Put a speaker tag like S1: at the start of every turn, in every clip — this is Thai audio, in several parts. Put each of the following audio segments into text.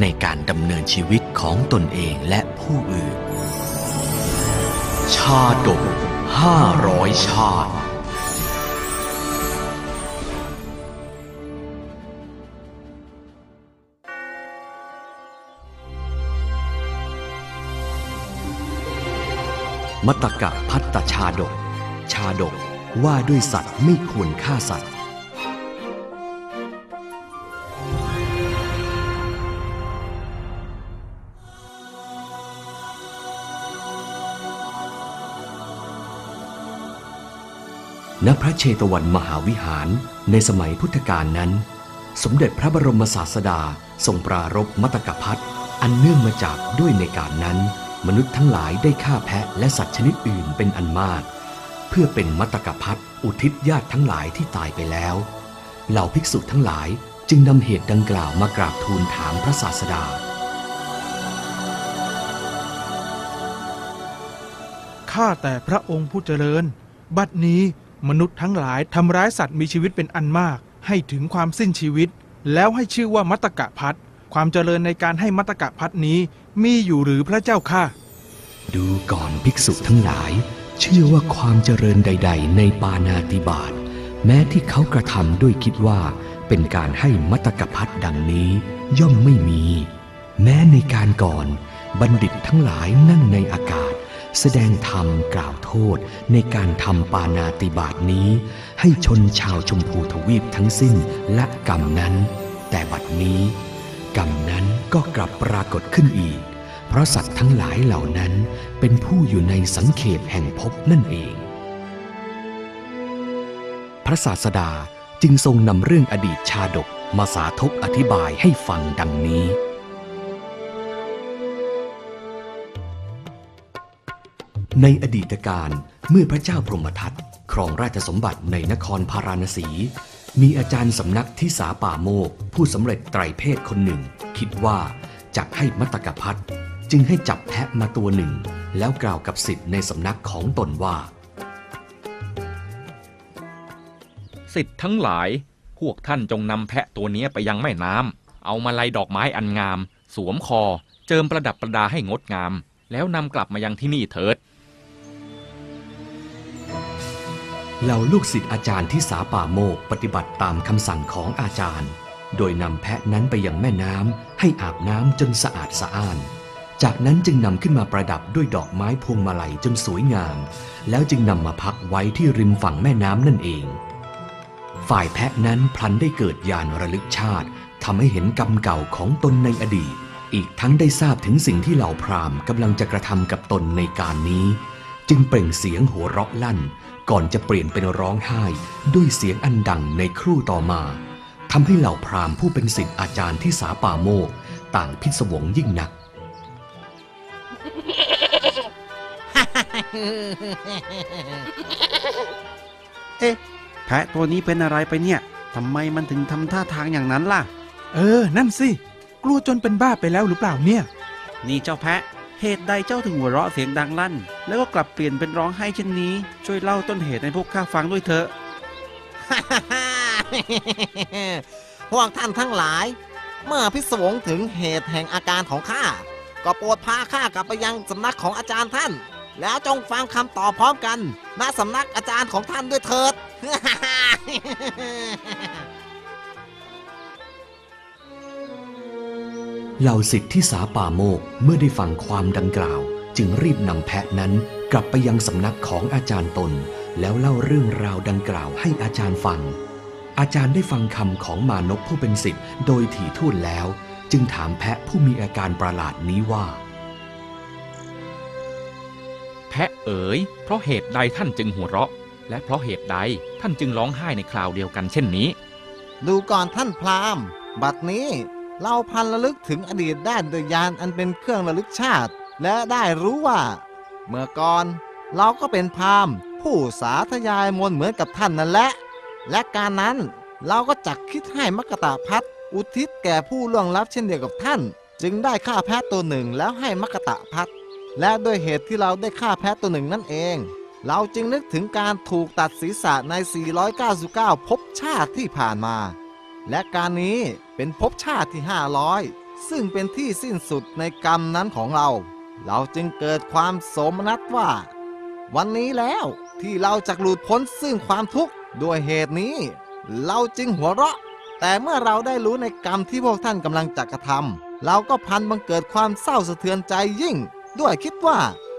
S1: ในการดำเนินชีวิตของตนเองและผู้อื่น ชาดกห้าร้อยชาติมตกะพัตตชาดก ชาดกว่าด้วยสัตว์ไม่ควรฆ่าสัตว์ ณพระเชตวันมหาวิหารในสมัยพุทธกาลนั้น สมเด็จพระบรมศาสดาทรงปรารบมตกพัฒอันเนื่องมาจากด้วยในการนั้น มนุษย์ทั้งหลายได้ฆ่าแพะและสัตว์ชนิดอื่นเป็นอันมาก เพื่อเป็นมตกพัฒอุทิศญาติทั้งหลายที่ตายไปแล้ว เหล่าภิกษุทั้งหลายจึงนำเหตุดังกล่าวมากราบทูลถามพระศาสดา
S2: ข้าแต่พระองค์ผู้เจริญ บัดนี้ มนุษย์ทั้งหลายทำร้ายสัตว์มีชีวิตเป็นอันมาก ให้ถึงความสิ้นชีวิต แล้วให้ชื่อว่ามัตตกะพัดความเจริญในการให้มัตตกะพัดนี้มีอยู่หรือพระเจ้าค่ะ
S1: ดูก่อนภิกษุทั้งหลาย เชื่อว่าความเจริญใด ๆ ในปานาติบาตแม้ที่เขากระทำด้วยคิดว่า เป็นการให้มัตตกพัดดังนี้ย่อมไม่มี แม้ในการก่อน บัณฑิตทั้งหลายนั่งในอากาศ แสดงธรรมกล่าวโทษในการทำปานาติบาตนี้ ให้ชนชาวชมพูทวีปทั้งสิ้นและกรรมนั้น แต่บัดนี้ กรรมนั้นก็กลับปรากฏขึ้นอีก เพราะสัตว์ทั้งหลายเหล่านั้นเป็นผู้อยู่ในสังเขปแห่งภพนั่นเอง พระศาสดาจึงทรงนำเรื่องอดีตชาดกมาสาธกอธิบายให้ฟังดังนี้ ในอดีตการเมื่อพระเจ้าพรหมทัตครองราชสมบัติในนครพาราณสี มีอาจารย์สำนักที่สาป่าโมก ผู้สำเร็จไตรเพศคนหนึ่ง คิดว่าจะให้มัตตกพัฒจึงให้จับแพะมาตัวหนึ่ง แล้วกล่าวกับสิทธิ์ในสำนักของตนว่า
S3: สิทธิ์ทั้งหลาย พวกท่านจงนำแพะตัวนี้ไปยังแม่น้ำเอามาลัยดอกไม้อันงาม สวมคอ เจิมประดับประดาให้งดงาม แล้วนำกลับมายังที่นี่เถิด
S1: เหล่าลูกศิษย์อาจารย์ที่สาป่าโมกปฏิบัติตามคำสั่งของอาจารย์ โดยนำแพะนั้นไปยังแม่น้ำให้อาบน้ำจนสะอาดสะอ้าน จากนั้นจึงนำขึ้นมาประดับด้วยดอกไม้พวงมาลัยจนสวยงาม แล้วจึงนำมาพักไว้ที่ริมฝั่งแม่น้ำนั่นเอง ฝ่ายแพะนั้นพลันได้เกิดญาณระลึกชาติทำให้เห็นกรรมเก่าของตนในอดีต อีกทั้งได้ทราบถึงสิ่งที่เหล่าพรามกำลังจะกระทำกับตนในการนี้ จึงเปล่งเสียงหัวเราะลั่น ก่อนจะเปลี่ยนเป็นร้องไห้ด้วยเสียงอันดังในครู่ต่อมาทำให้เหล่าพราหมณ์ผู้เป็นศิษย์อาจารย์ที่สาป่าโมก ต่างพิศวงยิ่งนัก
S4: เอ๊ะ แพะตัวนี้เป็นอะไรไปเนี่ยทำไมมันถึงทำท่าทางอย่างนั้นล่ะ
S2: เออ นั่นสิ กลัวจนเป็นบ้าไปแล้วหรือเปล่าเนี่ย
S4: นี่เจ้าแพะ เหตุใดเจ้าถึงหัวเราะเสียงดังลั่น แล้วก็กลับเปลี่ยนเป็นร้องไห้เช่นนี้ ช่วยเล่าต้นเหตุให้พวกข้าฟังด้วยเถอะ
S5: พวกท่านทั้งหลาย เมื่อพิศวงถึงเหตุแห่งอาการของข้า ก็โปรดพาข้ากลับไปยังสำนักของอาจารย์ท่าน แล้วจงฟังคำตอบพร้อมกันณสำนักอาจารย์ของท่านด้วยเถิด
S1: เหล่าศิษย์ที่สาป่าโมกเมื่อได้ฟังความดังกล่าว จึงรีบนำแพะนั้นกลับไปยังสำนักของอาจารย์ตน แล้วเล่าเรื่องราวดังกล่าวให้อาจารย์ฟัง อาจารย์ได้ฟังคำของมานพผู้เป็นศิษย์โดยถี่ถ้วนแล้ว จึงถามแพะผู้มีอาการประหลาดนี้ว่า
S3: แพะเอ๋ย เพราะเหตุใดท่านจึงหัวเราะ และเพราะเหตุใดท่านจึงร้องไห้ในคราวเดียวกันเช่นนี้
S5: ดูก่อนท่านพราหมณ์ บัดนี้ เราพันระลึกถึงอดีตด้านโดยยานอันเป็นเครื่องระลึกชาติ และได้รู้ว่า เมื่อก่อนเราก็เป็นพราหมณ์ ผู้สาธยายมนเหมือนกับท่านนั่นแหละ และการนั้นเราก็จักคิดให้มกตาพัฒอุทิศแก่ผู้ล่วงลับเช่นเดียวกับท่าน จึงได้ฆ่าแพะตัวหนึ่งแล้วให้มกตะพัฒและด้วยเหตุที่เราได้ฆ่าแพะตัวหนึ่งนั่นเอง เราจึงนึกถึงการถูกตัดศีรษะใน 499 ภพชาติที่ผ่านมา และการนี้ เป็นภพชาติที่ 500 ซึ่งเป็นที่สิ้นสุดในกรรมนั้นของเรา เราจึงเกิดความโสมนัสว่า วันนี้แล้วที่เราจะหลุดพ้นซึ่งความทุกข์ด้วยเหตุนี้ เราจึงหัวเราะ แต่เมื่อเราได้รู้ในกรรมที่พวกท่านกำลังจะกระทำเราก็พันบังเกิดความเศร้าสะเทือนใจยิ่ง ด้วยคิดว่า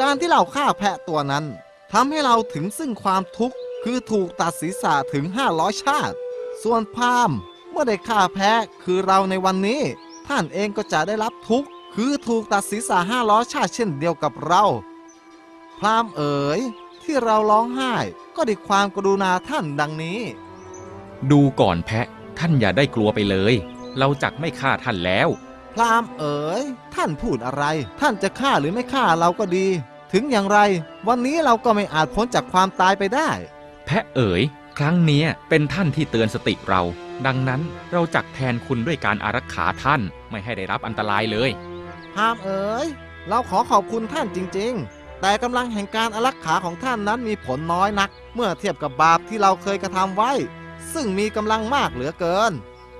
S5: การที่เราฆ่าแพะตัวนั้นทำให้เราถึงซึ่งความทุกข์คือถูกตัดศีรษะถึง 500 ชาติ ส่วนพราหมณ์ เมื่อได้ฆ่าแพะคือเราในวันนี้ ท่านเองก็จะได้รับทุกข์ คือถูกตัดศีรษะ500ชาติเช่นเดียวกับเรา พราหมณ์เอ๋ย ที่เราร้องไห้ ก็ด้วยความกรุณาท่านดังนี้
S3: ดูก่อนแพะ ท่านอย่าได้กลัวไปเลย เราจักไม่ฆ่าท่านแล้ว
S5: พราหมณ์เอ๋ย ท่านพูดอะไร ท่านจะฆ่าหรือไม่ฆ่าเราก็ดี ถึงอย่างไร วันนี้เราก็ไม่อาจพ้นจากความตายไปได้
S3: แพะเอ๋ย ครั้งเนี้ยเป็นท่านที่เตือนสติเรา ดังนั้นเราจักแทนคุณด้วยการอารักขาท่านไม่ให้ได้รับอันตรายเลย
S5: พราหมณ์เอ๋ย เราขอขอบคุณท่านจริง ๆ แต่กำลังแห่งการอารักขาของท่านนั้นมีผลน้อยนัก เมื่อเทียบกับบาปที่เราเคยกระทำไว้ ซึ่งมีกำลังมากเหลือเกิน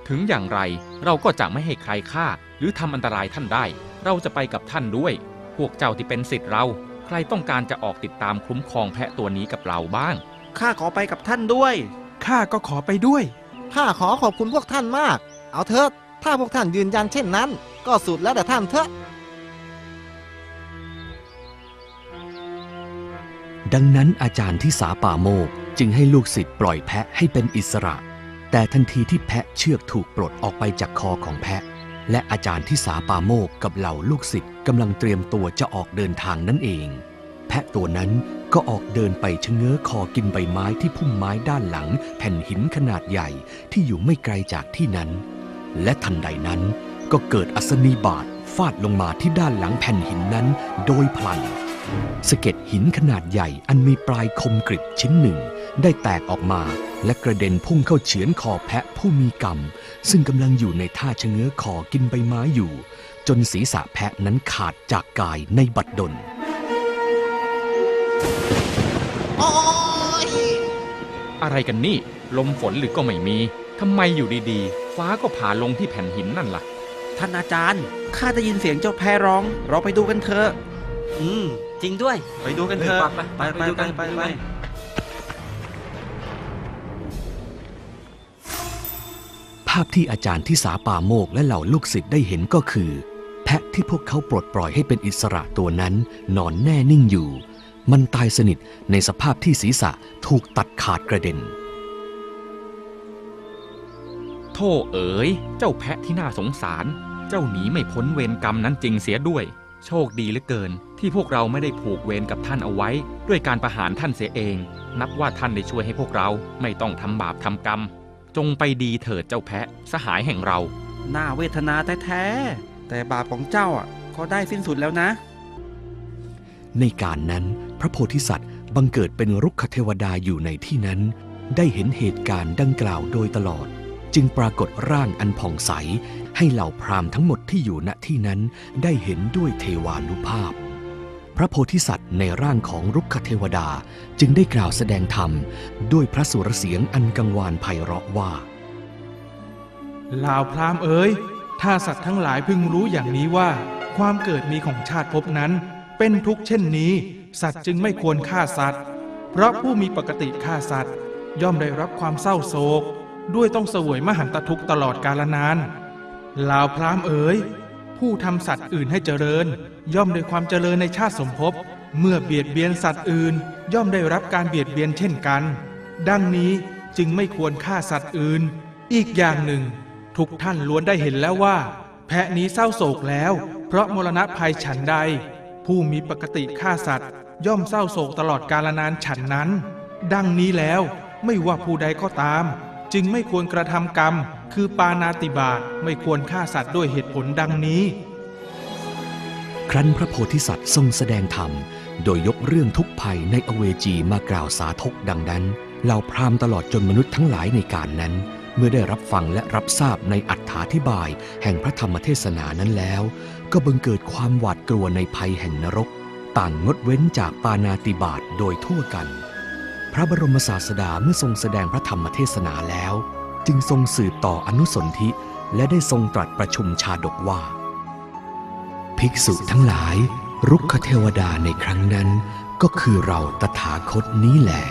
S3: ถึงอย่างไรเราก็จะไม่ให้ใครฆ่า หรือทำอันตรายท่านได้ เราจะไปกับท่านด้วย พวกเจ้าที่เป็นสิทธิ์เรา ใครต้องการจะออกติดตามคุ้มครองแพะตัวนี้กับเราบ้าง
S4: ข้าขอไปกับท่านด้วย
S2: ข้าก็ขอไปด้วย
S5: ข้าขอขอบคุณพวกท่านมาก เอาเถิดถ้าพวกท่านยืนยันเช่นนั้น ก็สุดแล้วแต่ท่านเถอะ
S1: ดังนั้นอาจารย์ที่สาป่าโมกจึงให้ลูกศิษย์ปล่อยแพะให้เป็นอิสระ แต่ทันทีที่แพะเชือกถูกปลดออกไปจากคอของแพะ และอาจารย์ที่สาป่าโมกกับเหล่าลูกศิษย์กำลังเตรียมตัวจะออกเดินทางนั่นเอง แพะตัวนั้น ก็ออกเดินไปชะเง้อคอกินใบไม้ที่พุ่มไม้ด้านหลัง แผ่นหินขนาดใหญ่ที่อยู่ไม่ไกลจากที่นั้น และทันใดนั้นก็เกิดอัศนีบาตฟาดลงมาที่ด้านหลังแผ่นหินนั้นโดยพลันสะเก็ดหินขนาดใหญ่อันมีปลายคมกริบชิ้นหนึ่ง ได้แตกออกมาและกระเด็นพุ่งเข้าเฉือนคอแพะผู้มีกรรม ซึ่งกำลังอยู่ในท่าชะเง้อคอกินใบไม้อยู่ จนศีรษะแพะนั้นขาดจากกายในบัดดล
S5: โอ้ย
S3: อะไรกันนี่ ลมฝนหรือก็ไม่มีทำไมอยู่ดีๆ ฟ้าก็ผ่าลงที่แผ่นหินนั่นล่ะ
S4: ท่านอาจารย์ ข้าได้ยินเสียงเจ้าแพะร้อง เราไปดูกันเถอะ
S6: อืม จริงด้วย
S4: ไปดูกันเถอะ
S6: เออไป
S4: ไป
S6: ไป
S4: ไป
S6: ดู
S4: ไป
S6: กัน
S4: ไป
S6: ไปดู
S4: ไป
S6: กัน
S1: ภาพที่อาจารย์ที่สาป่าโมกและเหล่าลูกศิษย์ได้เห็นก็คือ แพะที่พวกเขาปลดปล่อยให้เป็นอิสระตัวนั้น นอนแน่นิ่งอยู่ มันตายสนิทในสภาพที่ศีรษะถูกตัดขาดกระเด็น
S3: โธ่เอ๋ย เจ้าแพะที่น่าสงสาร เจ้าหนีไม่พ้นเวรกรรมนั้นจริงเสียด้วย โชคดีเหลือเกิน ที่พวกเราไม่ได้ผูกเวรกับท่านเอาไว้ ด้วยการประหารท่านเสียเอง นับว่าท่านได้ช่วยให้พวกเราไม่ต้องทำบาปทำกรรม จงไปดีเถิดเจ้าแพะ สหายแห่งเรา
S4: น่าเวทนาแท้ๆแต่บาปของเจ้าอะก็ได้สิ้นสุดแล้วนะ
S1: ในการนั้น พระโพธิสัตว์บังเกิดเป็นรุกขเทวดาอยู่ในที่นั้น ได้เห็นเหตุการณ์ดังกล่าวโดยตลอด จึงปรากฏร่างอันผ่องใส ให้เหล่าพราหมณ์ทั้งหมดที่อยู่ณที่นั้นได้เห็นด้วยเทวานุภาพ พระโพธิสัตว์ในร่างของรุกขเทวดาจึงได้กล่าวแสดงธรรม ด้วยพระสุรเสียงอันกังวานไพเราะว่าเห
S2: ล่าพราหมณ์เอ๋ยถ้าสัตว์ทั้งหลายพึงรู้อย่างนี้ว่า ความเกิดมีของชาติภพนั้นเป็นทุกข์เช่นนี้ สัตว์จึงไม่ควรฆ่าสัตว์ เพราะผู้มีปกติฆ่าสัตว์ ย่อมได้รับความเศร้าโศก ด้วยต้องเสวยมหันตทุกข์ตลอดกาลนานลาวพรามเอ๋ยผู้ทำสัตว์อื่นให้เจริญ ย่อมได้ความเจริญในชาติสมภพเมื่อเบียดเบียนสัตว์อื่น ย่อมได้รับการเบียดเบียนเช่นกัน ดังนี้จึงไม่ควรฆ่าสัตว์อื่น อีกอย่างหนึ่ง ทุกท่านล้วนได้เห็นแล้วว่า แพะนี้เศร้าโศกแล้ว เพราะมรณะภัยฉันใด ผู้มีปกติฆ่าสัตว์ ย่อมเศร้าโศกตลอดกาลนานฉันนั้น ดังนี้แล้วไม่ว่าผู้ใดก็ตาม จึงไม่ควรกระทำกรรม คือปานาติบาตไม่ควรฆ่าสัตว์ด้วยเหตุผลดังนี้
S1: ครั้นพระโพธิสัตว์ทรงแสดงธรรม โดยยกเรื่องทุกภัยในอเวจีมากล่าวสาธกดังนั้นเหล่าพราหมณ์ตลอดจนมนุษย์ทั้งหลายในการนั้น เมื่อได้รับฟังและรับทราบในอัธาธิบาย แห่งพระธรรมเทศนานั้นแล้ว ก็บังเกิดความหวาดกลัวในภัยแห่งนรก ต่างงดเว้นจากปานาติบาตโดยทั่วกัน พระบรมศาสดาเมื่อทรงแสดงพระธรรมเทศนาแล้ว จึงทรงสืบต่ออนุสนธิและได้ทรงตรัสประชุมชาดกว่า ภิกษุทั้งหลาย รุกขเทวดาในครั้งนั้นก็คือเราตถาคตนี้แหละ